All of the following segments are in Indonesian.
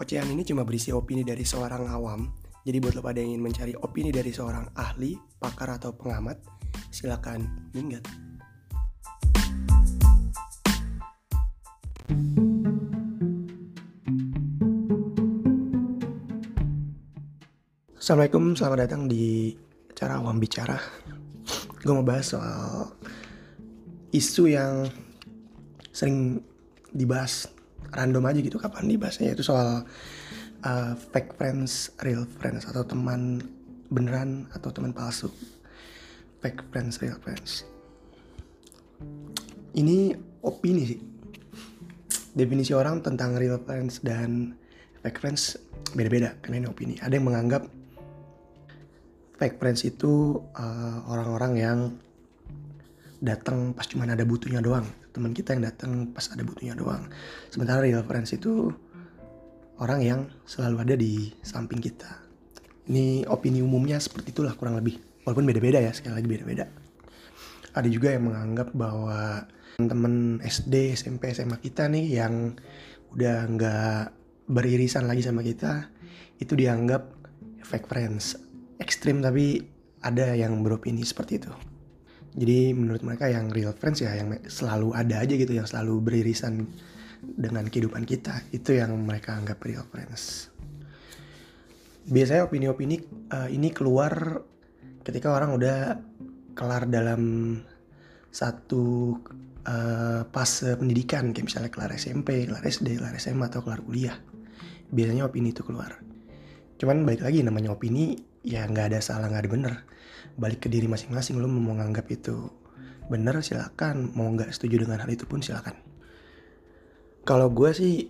Ocehan ini cuma berisi opini dari seorang awam. Jadi buat lo pada yang ingin mencari opini dari seorang ahli, pakar atau pengamat, silakan minggat. Assalamualaikum, selamat datang di acara Awam Bicara. Gue mau bahas soal isu yang sering dibahas random aja gitu kapan dibahasnya itu soal uh, fake friends, real friends atau teman beneran atau teman palsu. Fake friends, real friends. Ini opini sih. Definisi orang tentang real friends dan fake friends beda-beda karena ini opini. Ada yang menganggap fake friends itu uh, orang-orang uh, yang datang pas cuma ada butuhnya doang teman kita yang datang pas ada butuhnya doang. Sementara real friends itu orang yang selalu ada di samping kita. Ini opini umumnya seperti itulah kurang lebih. Walaupun beda-beda ya sekali lagi beda-beda. Ada juga yang menganggap bahwa teman SD SMP SMA kita nih yang udah nggak beririsan lagi sama kita itu dianggap fake friends. Ekstrim tapi ada yang beropini seperti itu jadi menurut mereka yang real friends ya yang selalu ada aja gitu yang selalu beririsan dengan kehidupan kita itu yang mereka anggap real friends. Biasanya opini-opini uh, ini keluar ketika orang udah kelar dalam satu uh, fase pendidikan. Kayak misalnya kelar SMP, kelar SD, kelar SMA atau kelar kuliah. Biasanya opini itu keluar. Cuman balik lagi namanya opini ya nggak ada salah nggak ada bener. Balik ke diri masing-masing lo mau nganggap itu bener silakan. Mau nggak setuju dengan hal itu pun silakan. Kalau gue sih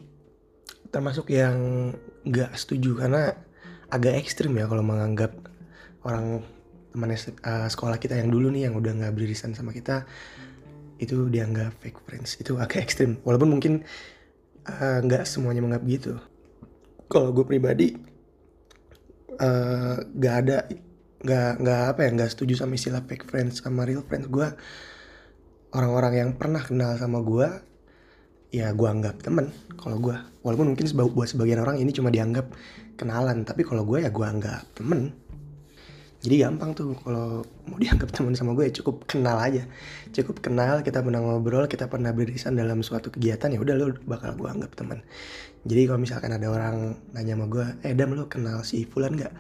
termasuk yang nggak setuju karena agak ekstrim ya kalau menganggap orang teman uh, sekolah kita yang dulu nih yang udah nggak beririsan sama kita itu dianggap fake friends. Itu agak ekstrim. Walaupun mungkin eh, nggak uh, semuanya menganggap gitu. Kalau gue pribadi uh, gak ada nggak nggak apa ya nggak setuju sama istilah fake friends sama real friends. Gue orang-orang yang pernah kenal sama gue ya gue anggap temen kalau gue walaupun mungkin buat sebagian orang ini cuma dianggap kenalan tapi kalau gue ya gue anggap temen jadi gampang tuh kalau mau dianggap teman sama gue ya cukup kenal aja. Cukup kenal kita pernah ngobrol kita pernah beririsan dalam suatu kegiatan ya udah lo bakal gue anggap teman. Jadi kalau misalkan ada orang nanya sama gue eh dam lo kenal si Fulan nggak?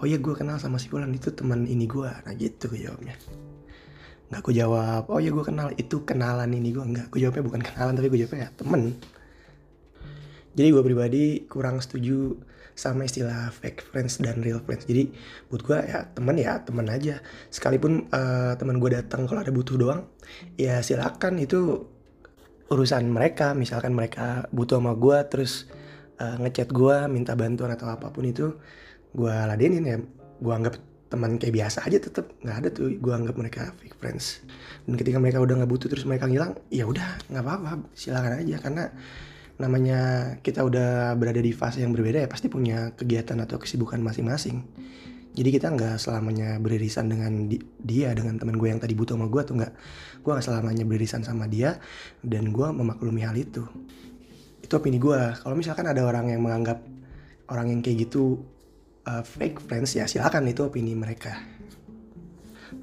Oh ya gue kenal sama si Fulan itu teman ini gue nah gitu gue jawabnya. Nggak gue jawab oh ya gue kenal itu kenalan ini gue nggak gue jawabnya bukan kenalan tapi gue jawabnya ya temen jadi gue pribadi kurang setuju sama istilah fake friends dan real friends. Jadi buat gue ya temen ya temen aja. Sekalipun uh, teman gue datang kalau ada butuh doang ya silakan. Itu urusan mereka. Misalkan mereka butuh sama gue terus uh, ngechat gue minta bantuan atau apa pun itu gue ladenin ya. Gue anggap teman kayak biasa aja tetep. Nggak ada tuh gue anggap mereka fake friends. Dan ketika mereka udah nggak butuh terus mereka ngilang ya udah nggak apa-apa. Silakan aja karena namanya kita udah berada di fase yang berbeda ya pasti punya kegiatan atau kesibukan masing-masing. Jadi kita nggak selamanya beririsan dengan di, dia dengan teman gue yang tadi butuh sama gue tuh nggak. Gue nggak selamanya beririsan sama dia dan gue memaklumi hal itu. Itu opini gue kalau misalkan ada orang yang menganggap orang yang kayak gitu uh, fake friends ya silakan itu opini mereka.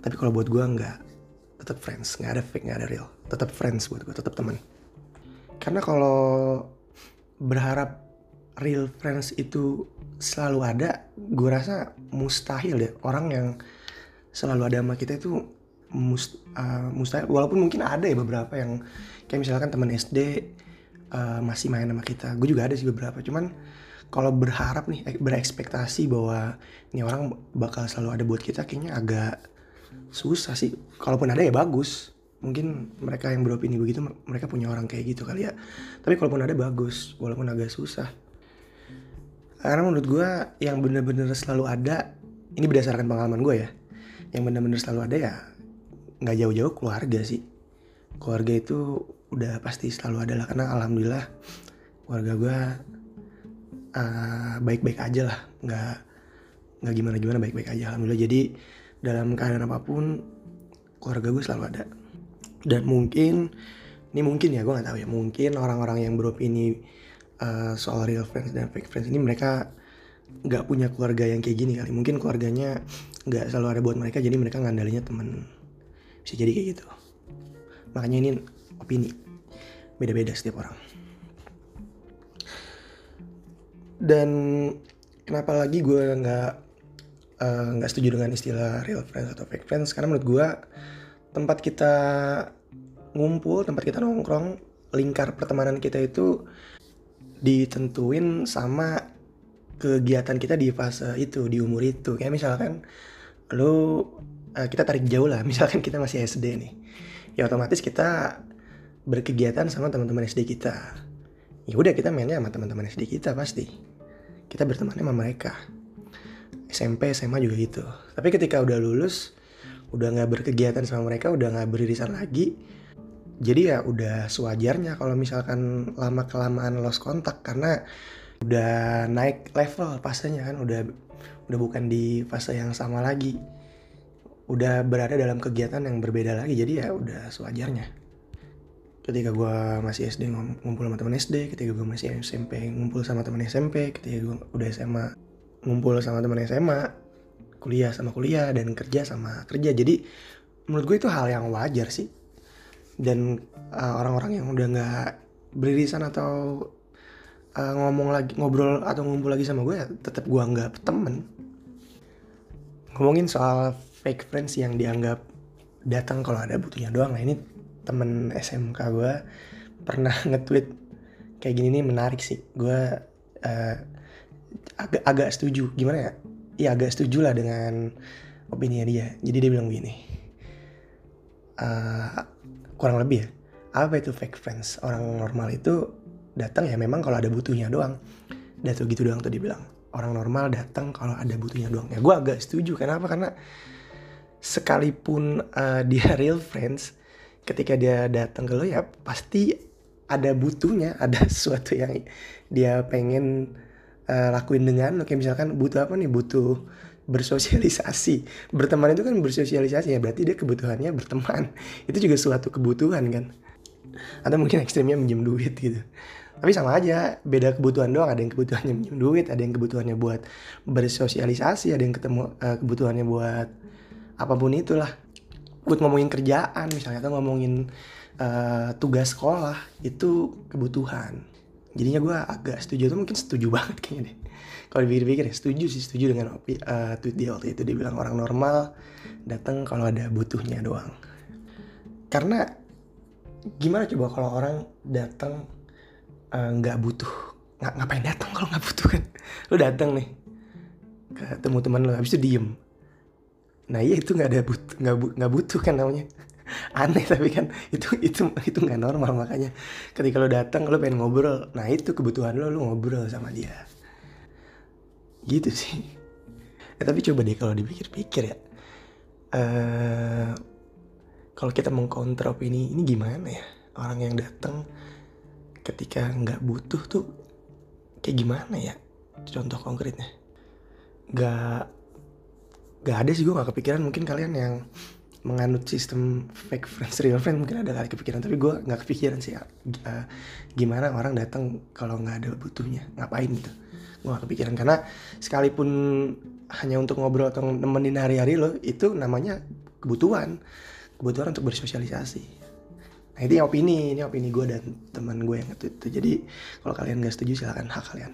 Tapi kalau buat gue nggak tetap friends. Nggak ada fake nggak ada real. Tetap friends buat gue tetap teman karena kalau berharap real friends itu selalu ada gue rasa mustahil deh. Orang yang selalu ada sama kita itu must, uh, mustahil. Walaupun mungkin ada ya beberapa yang kayak misalkan teman SD uh, masih main sama kita. Gue juga ada sih beberapa. Cuman kalau berharap nih berekspektasi bahwa ini orang bakal selalu ada buat kita kayaknya agak susah sih. Kalaupun ada ya bagus mungkin mereka yang beropini begitu mereka punya orang kayak gitu kali ya. Tapi kalaupun ada bagus. Walaupun agak susah. Karena menurut gue yang bener-bener selalu ada ini berdasarkan pengalaman gue ya. Yang bener-bener selalu ada ya nggak jauh-jauh keluarga sih. Keluarga itu udah pasti selalu ada lah. Karena alhamdulillah keluarga gue uh, baik-baik aja lah. Nggak nggak gimana gimana baik-baik aja alhamdulillah. Jadi dalam keadaan apa pun keluarga gue selalu ada dan mungkin ini mungkin ya gue nggak tahu ya. Mungkin orang-orang yang beropini uh, soal real friends dan fake friends ini mereka nggak punya keluarga yang kayak gini kali. Mungkin keluarganya nggak selalu ada buat mereka jadi mereka ngandalinya temen. Bisa jadi kayak gitu. Makanya ini opini. Beda-beda setiap orang. Dan kenapa lagi gue nggak eh, nggak uh, setuju dengan istilah real friends atau fake friends? Karena menurut gue tempat kita ngumpul tempat kita nongkrong lingkar pertemanan kita itu ditentuin sama kegiatan kita di fase itu di umur itu. Kayak misalkan lu uh, kita tarik jauh lah. Misalkan kita masih SD nih. Ya otomatis kita berkegiatan sama teman-teman SD kita. Ya udah kita mainnya sama teman-teman SD kita pasti. Kita berteman sama mereka. SMP SMA juga gitu. Tapi ketika udah lulus udah nggak berkegiatan sama mereka udah nggak beririsan lagi. Jadi ya udah sewajarnya kalau misalkan lama kelamaan lost kontak karena udah naik level fasenya kan udah udah bukan di fase yang sama lagi. Udah berada dalam kegiatan yang berbeda lagi jadi ya udah sewajarnya. Ketika gue masih SD ngumpul sama teman SD ketika gue masih SMP ngumpul sama teman SMP ketika gue udah SMA ngumpul sama teman SMA kuliah sama kuliah dan kerja sama kerja. Jadi menurut gue itu hal yang wajar sih. Dan uh, orang-orang yang udah nggak beririsan atau uh, ngomong lagi ngobrol atau ngumpul lagi sama gue ya tetap gue nggak temen. Ngomongin soal fake friends yang dianggap datang kalau ada butuhnya doang. Nah ini temen SMK gue pernah nge-tweet kayak gini nih menarik sih. Gue uh, agak agak setuju. Gimana ya ya agak setuju lah dengan opini dia. Jadi dia bilang gini uh, kurang lebih ya apa itu fake friends? Orang normal itu datang ya memang kalau ada butuhnya doang. Dan tuh gitu doang tuh dia bilang. Orang normal datang kalau ada butuhnya doang. Ya gue agak setuju. Kenapa? Karena sekalipun uh, dia real friends ketika dia datang ke lo ya pasti ada butuhnya ada sesuatu yang dia pengen uh, lakuin dengan kayak misalkan butuh apa nih butuh bersosialisasi. Berteman itu kan bersosialisasi ya berarti dia kebutuhannya berteman. Itu juga suatu kebutuhan kan. Atau mungkin ekstrimnya minjem duit gitu. Tapi sama aja beda kebutuhan doang. Ada yang kebutuhannya minjem duit ada yang kebutuhannya buat bersosialisasi ada yang ketemu uh, kebutuhannya buat apa pun itulah. Buat ngomongin kerjaan misalnya atau ngomongin uh, tugas sekolah itu kebutuhan jadinya gue agak setuju tuh mungkin setuju banget kayaknya deh. Kalau dipikir-pikir ya setuju sih setuju dengan uh, tweet dia waktu itu. Dia bilang orang normal datang kalau ada butuhnya doang. Karena gimana coba kalau orang datang eh, nggak uh, butuh? Nggak ngapain datang kalau nggak butuh kan? Lu datang nih ketemu teman lu habis itu diem. Nah iya itu nggak ada butuh nggak bu, butuh kan namanya aneh tapi kan itu itu itu nggak normal. Makanya ketika lo datang lo pengen ngobrol. Nah itu kebutuhan lo lo ngobrol sama dia. Gitu sih. Eh, tapi coba deh kalau dipikir-pikir ya. Uh, kalau kita mengkontra opini ini gimana ya? Orang yang datang ketika nggak butuh tuh kayak gimana ya? Contoh konkretnya. Nggak gak ada sih gue gak kepikiran. Mungkin kalian yang menganut sistem fake friends real friend mungkin ada kali kepikiran. Tapi gue nggak kepikiran sih uh, gimana orang datang kalau nggak ada butuhnya ngapain gitu. Gue gak kepikiran. Karena sekalipun hanya untuk ngobrol atau nemenin hari-hari lo itu namanya kebutuhan. Kebutuhan untuk bersosialisasi. Nah ini opini ini opini gue dan teman gue yang itu, itu. Jadi kalau kalian gak setuju silahkan hak kalian.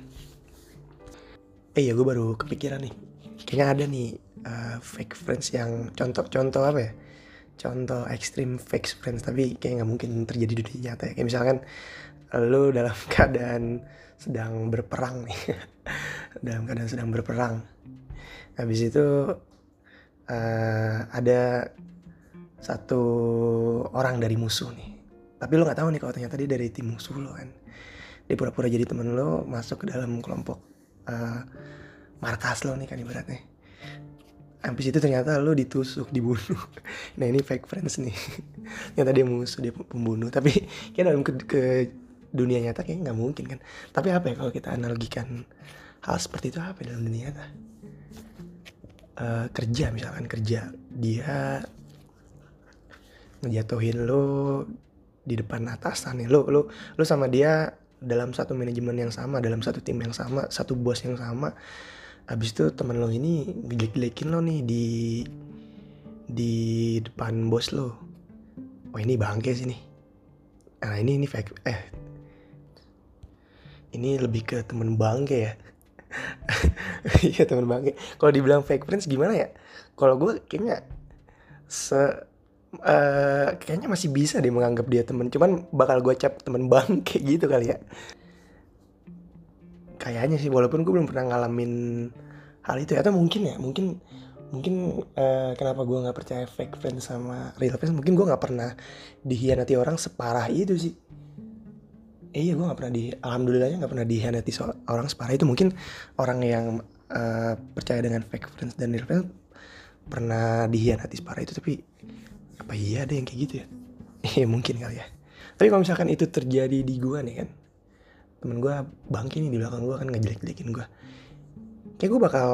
Eh ya gue baru kepikiran nih. Kayaknya ada nih uh, fake friends yang contoh-contoh apa ya? Contoh ekstrim fake friends tapi kayak nggak mungkin terjadi di dunia nyata ya. Kayak misalkan lu dalam keadaan sedang berperang nih. Dalam keadaan sedang berperang. Habis itu uh, ada satu orang dari musuh nih. Tapi lo nggak tahu nih kalau ternyata dia dari tim musuh lo kan. Dia pura-pura jadi temen lo masuk ke dalam kelompok uh, markas lo nih kan ibaratnya habis itu ternyata lo ditusuk dibunuh. Nah ini fake friends nih. Ternyata dia musuh dia pembunuh. Tapi kayak dalam ke, ke dunia nyata kayak nggak mungkin kan? Tapi apa ya kalau kita analogikan hal seperti itu apa dalam dunia nyata? Uh, kerja misalkan kerja. Dia ngejatuhin lo di depan atasan nih. Lo lo lo sama dia dalam satu manajemen yang sama dalam satu tim yang sama satu bos yang sama abis itu teman lo ini ngejelek-jelekin lo nih di di depan bos lo. Oh ini bangke sih nih. Nah ini ini fake eh. Ini lebih ke temen bangke ya. Iya temen bangke. Kalau dibilang fake friends gimana ya? Kalau gue kayaknya se uh, kayaknya masih bisa deh menganggap dia temen. Cuman bakal gue cap temen bangke gitu kali ya kayaknya sih walaupun gue belum pernah ngalamin hal itu ya atau mungkin ya mungkin mungkin uh, kenapa gue nggak percaya fake friends sama real friends mungkin gue nggak pernah dihianati orang separah itu sih. Eh, iya gue nggak pernah di alhamdulillahnya nggak pernah dihianati so orang separah itu. Mungkin orang yang uh, percaya dengan fake friends dan real friends pernah dihianati separah itu tapi apa iya ada yang kayak gitu ya? Iya mungkin kali ya. Tapi kalau misalkan itu terjadi di gue nih kan temen gue bangki nih di belakang gue kan ngejelek-jelekin gue kayak gue bakal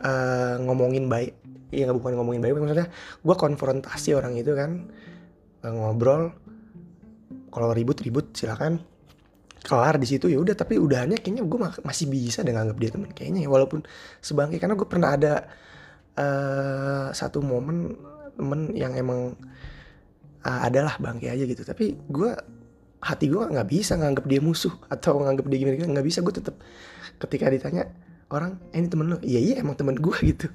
uh, ngomongin baik ya nggak bukan ngomongin baik maksudnya gue konfrontasi orang itu kan uh, ngobrol kalau ribut ribut silakan. Kelar di situ ya udah tapi udahannya kayaknya gue masih bisa dengan nganggap dia teman kayaknya ya walaupun sebangke karena gue pernah ada uh, satu momen temen yang emang uh, adalah bangke aja gitu. Tapi gue hati gue nggak bisa nganggap dia musuh atau nganggap dia gimana gimana nggak bisa. Gue tetap ketika ditanya orang eh, ini temen lo iya iya emang temen gue gitu.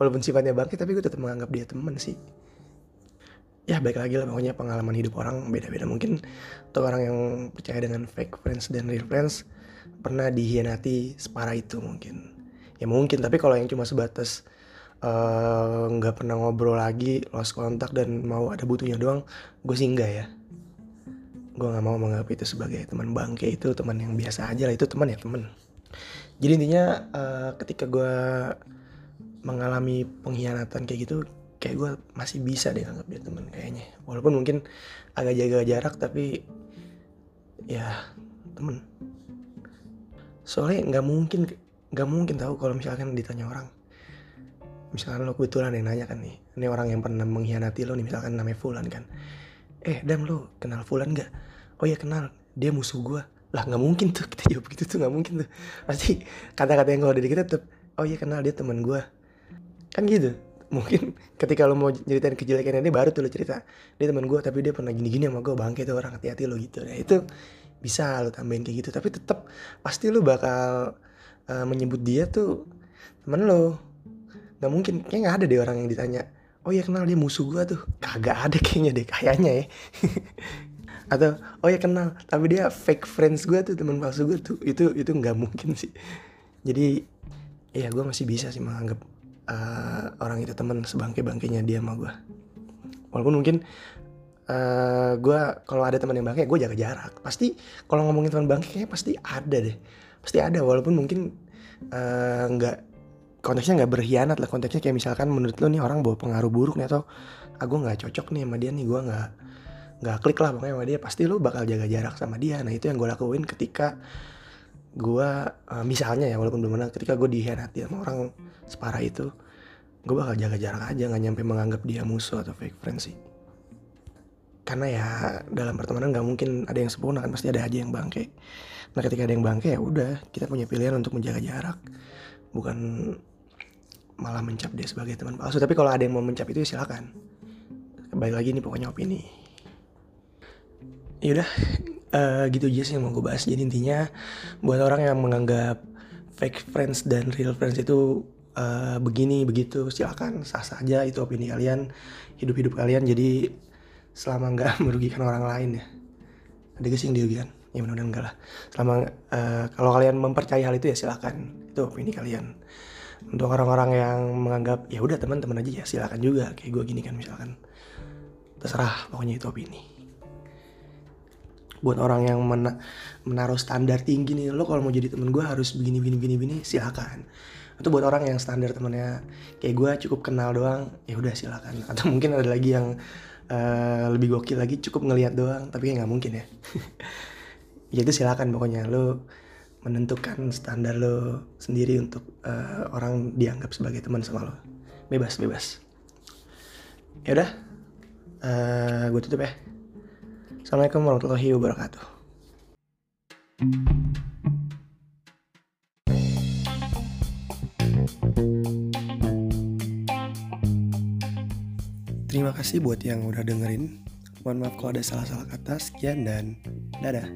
Walaupun sifatnya bangkit tapi gue tetap menganggap dia temen sih. Ya baik lagi lah pokoknya pengalaman hidup orang beda-beda. Mungkin tuh orang yang percaya dengan fake friends dan real friends pernah dihianati separah itu mungkin. Ya mungkin. Tapi kalau yang cuma sebatas eh, nggak uh, pernah ngobrol lagi lost kontak dan mau ada butuhnya doang gue sih enggak ya gue nggak mau menganggap itu sebagai teman bangke itu teman yang biasa aja lah itu teman ya teman. Jadi intinya uh, ketika gue mengalami pengkhianatan kayak gitu kayak gue masih bisa deh anggap dia teman kayaknya. Walaupun mungkin agak jaga jarak tapi ya temen soalnya nggak mungkin nggak mungkin tahu kalau misalkan ditanya orang. Misalkan lo kebetulan yang nanya kan nih ini orang yang pernah mengkhianati lo nih misalkan namanya Fulan kan eh dam lo kenal Fulan nggak? Oh ya kenal. Dia musuh gue lah nggak mungkin tuh kita jawab gitu tuh nggak mungkin tuh. Pasti kata-kata yang kalau dari kita tetap oh iya kenal dia teman gue kan gitu. Mungkin ketika lo mau ceritain kejelekan ini baru tuh lo cerita dia teman gue tapi dia pernah gini-gini sama gue bangke tuh orang hati-hati lo gitu. Nah itu bisa lo tambahin kayak gitu tapi tetap pasti lo bakal uh, menyebut dia tuh temen lo nggak mungkin. Kayak nggak ada deh orang yang ditanya oh ya kenal dia musuh gue tuh. Kagak ada kayaknya deh kayaknya ya. Atau oh ya kenal. Tapi dia fake friends gue tuh teman palsu gue tuh. Itu itu nggak mungkin sih. Jadi ya gue masih bisa sih menganggap uh, orang itu teman sebangke bangkainya dia sama gue walaupun mungkin uh, gue kalau ada teman yang bangke gue jaga jarak. Pasti kalau ngomongin teman bangke pasti ada deh. Pasti ada walaupun mungkin eh, nggak uh, konteksnya nggak berkhianat lah. Konteksnya kayak misalkan menurut lo nih orang bawa pengaruh buruk nih atau aku ah, nggak cocok nih sama dia nih gue nggak nggak klik lah pokoknya sama dia pasti lu bakal jaga jarak sama dia. Nah itu yang gue lakuin ketika gue uh, misalnya ya walaupun belum pernah ketika gue dihianati sama orang separah itu gue bakal jaga jarak aja nggak nyampe menganggap dia musuh atau fake friend sih. Karena ya dalam pertemanan nggak mungkin ada yang sempurna kan pasti ada aja yang bangke. Nah ketika ada yang bangke ya udah kita punya pilihan untuk menjaga jarak. Bukan malah mencap dia sebagai teman palsu. Tapi kalau ada yang mau mencap itu ya silakan. Baik lagi nih pokoknya opini. Yaudah uh, gitu aja sih yang mau gue bahas. Jadi intinya buat orang yang menganggap fake friends dan real friends itu uh, begini begitu silakan sah sah aja itu opini kalian hidup hidup kalian. Jadi selama nggak merugikan orang lain ya. Ada gak sih yang dirugikan? Ya mudah-mudahan enggak lah. Selama uh, kalau kalian mempercayai hal itu ya silakan. Itu opini kalian untuk orang-orang yang menganggap ya udah teman-teman aja ya silakan juga. Kayak gue gini kan misalkan. Terserah pokoknya itu opini. Buat orang yang mena menaruh standar tinggi nih lo kalau mau jadi temen gue harus begini begini begini begini silakan. Itu buat orang yang standar temennya kayak gue cukup kenal doang ya udah silakan. Atau mungkin ada lagi yang uh, lebih gokil lagi cukup ngelihat doang tapi ya nggak mungkin ya. Ya itu silakan pokoknya. Lo menentukan standar lo sendiri untuk uh, orang dianggap sebagai teman sama lo bebas bebas ya udah eh, uh, gue tutup ya assalamualaikum warahmatullahi wabarakatuh Terima kasih buat yang udah dengerin. Mohon maaf kalau ada salah-salah kata. Sekian dan dadah.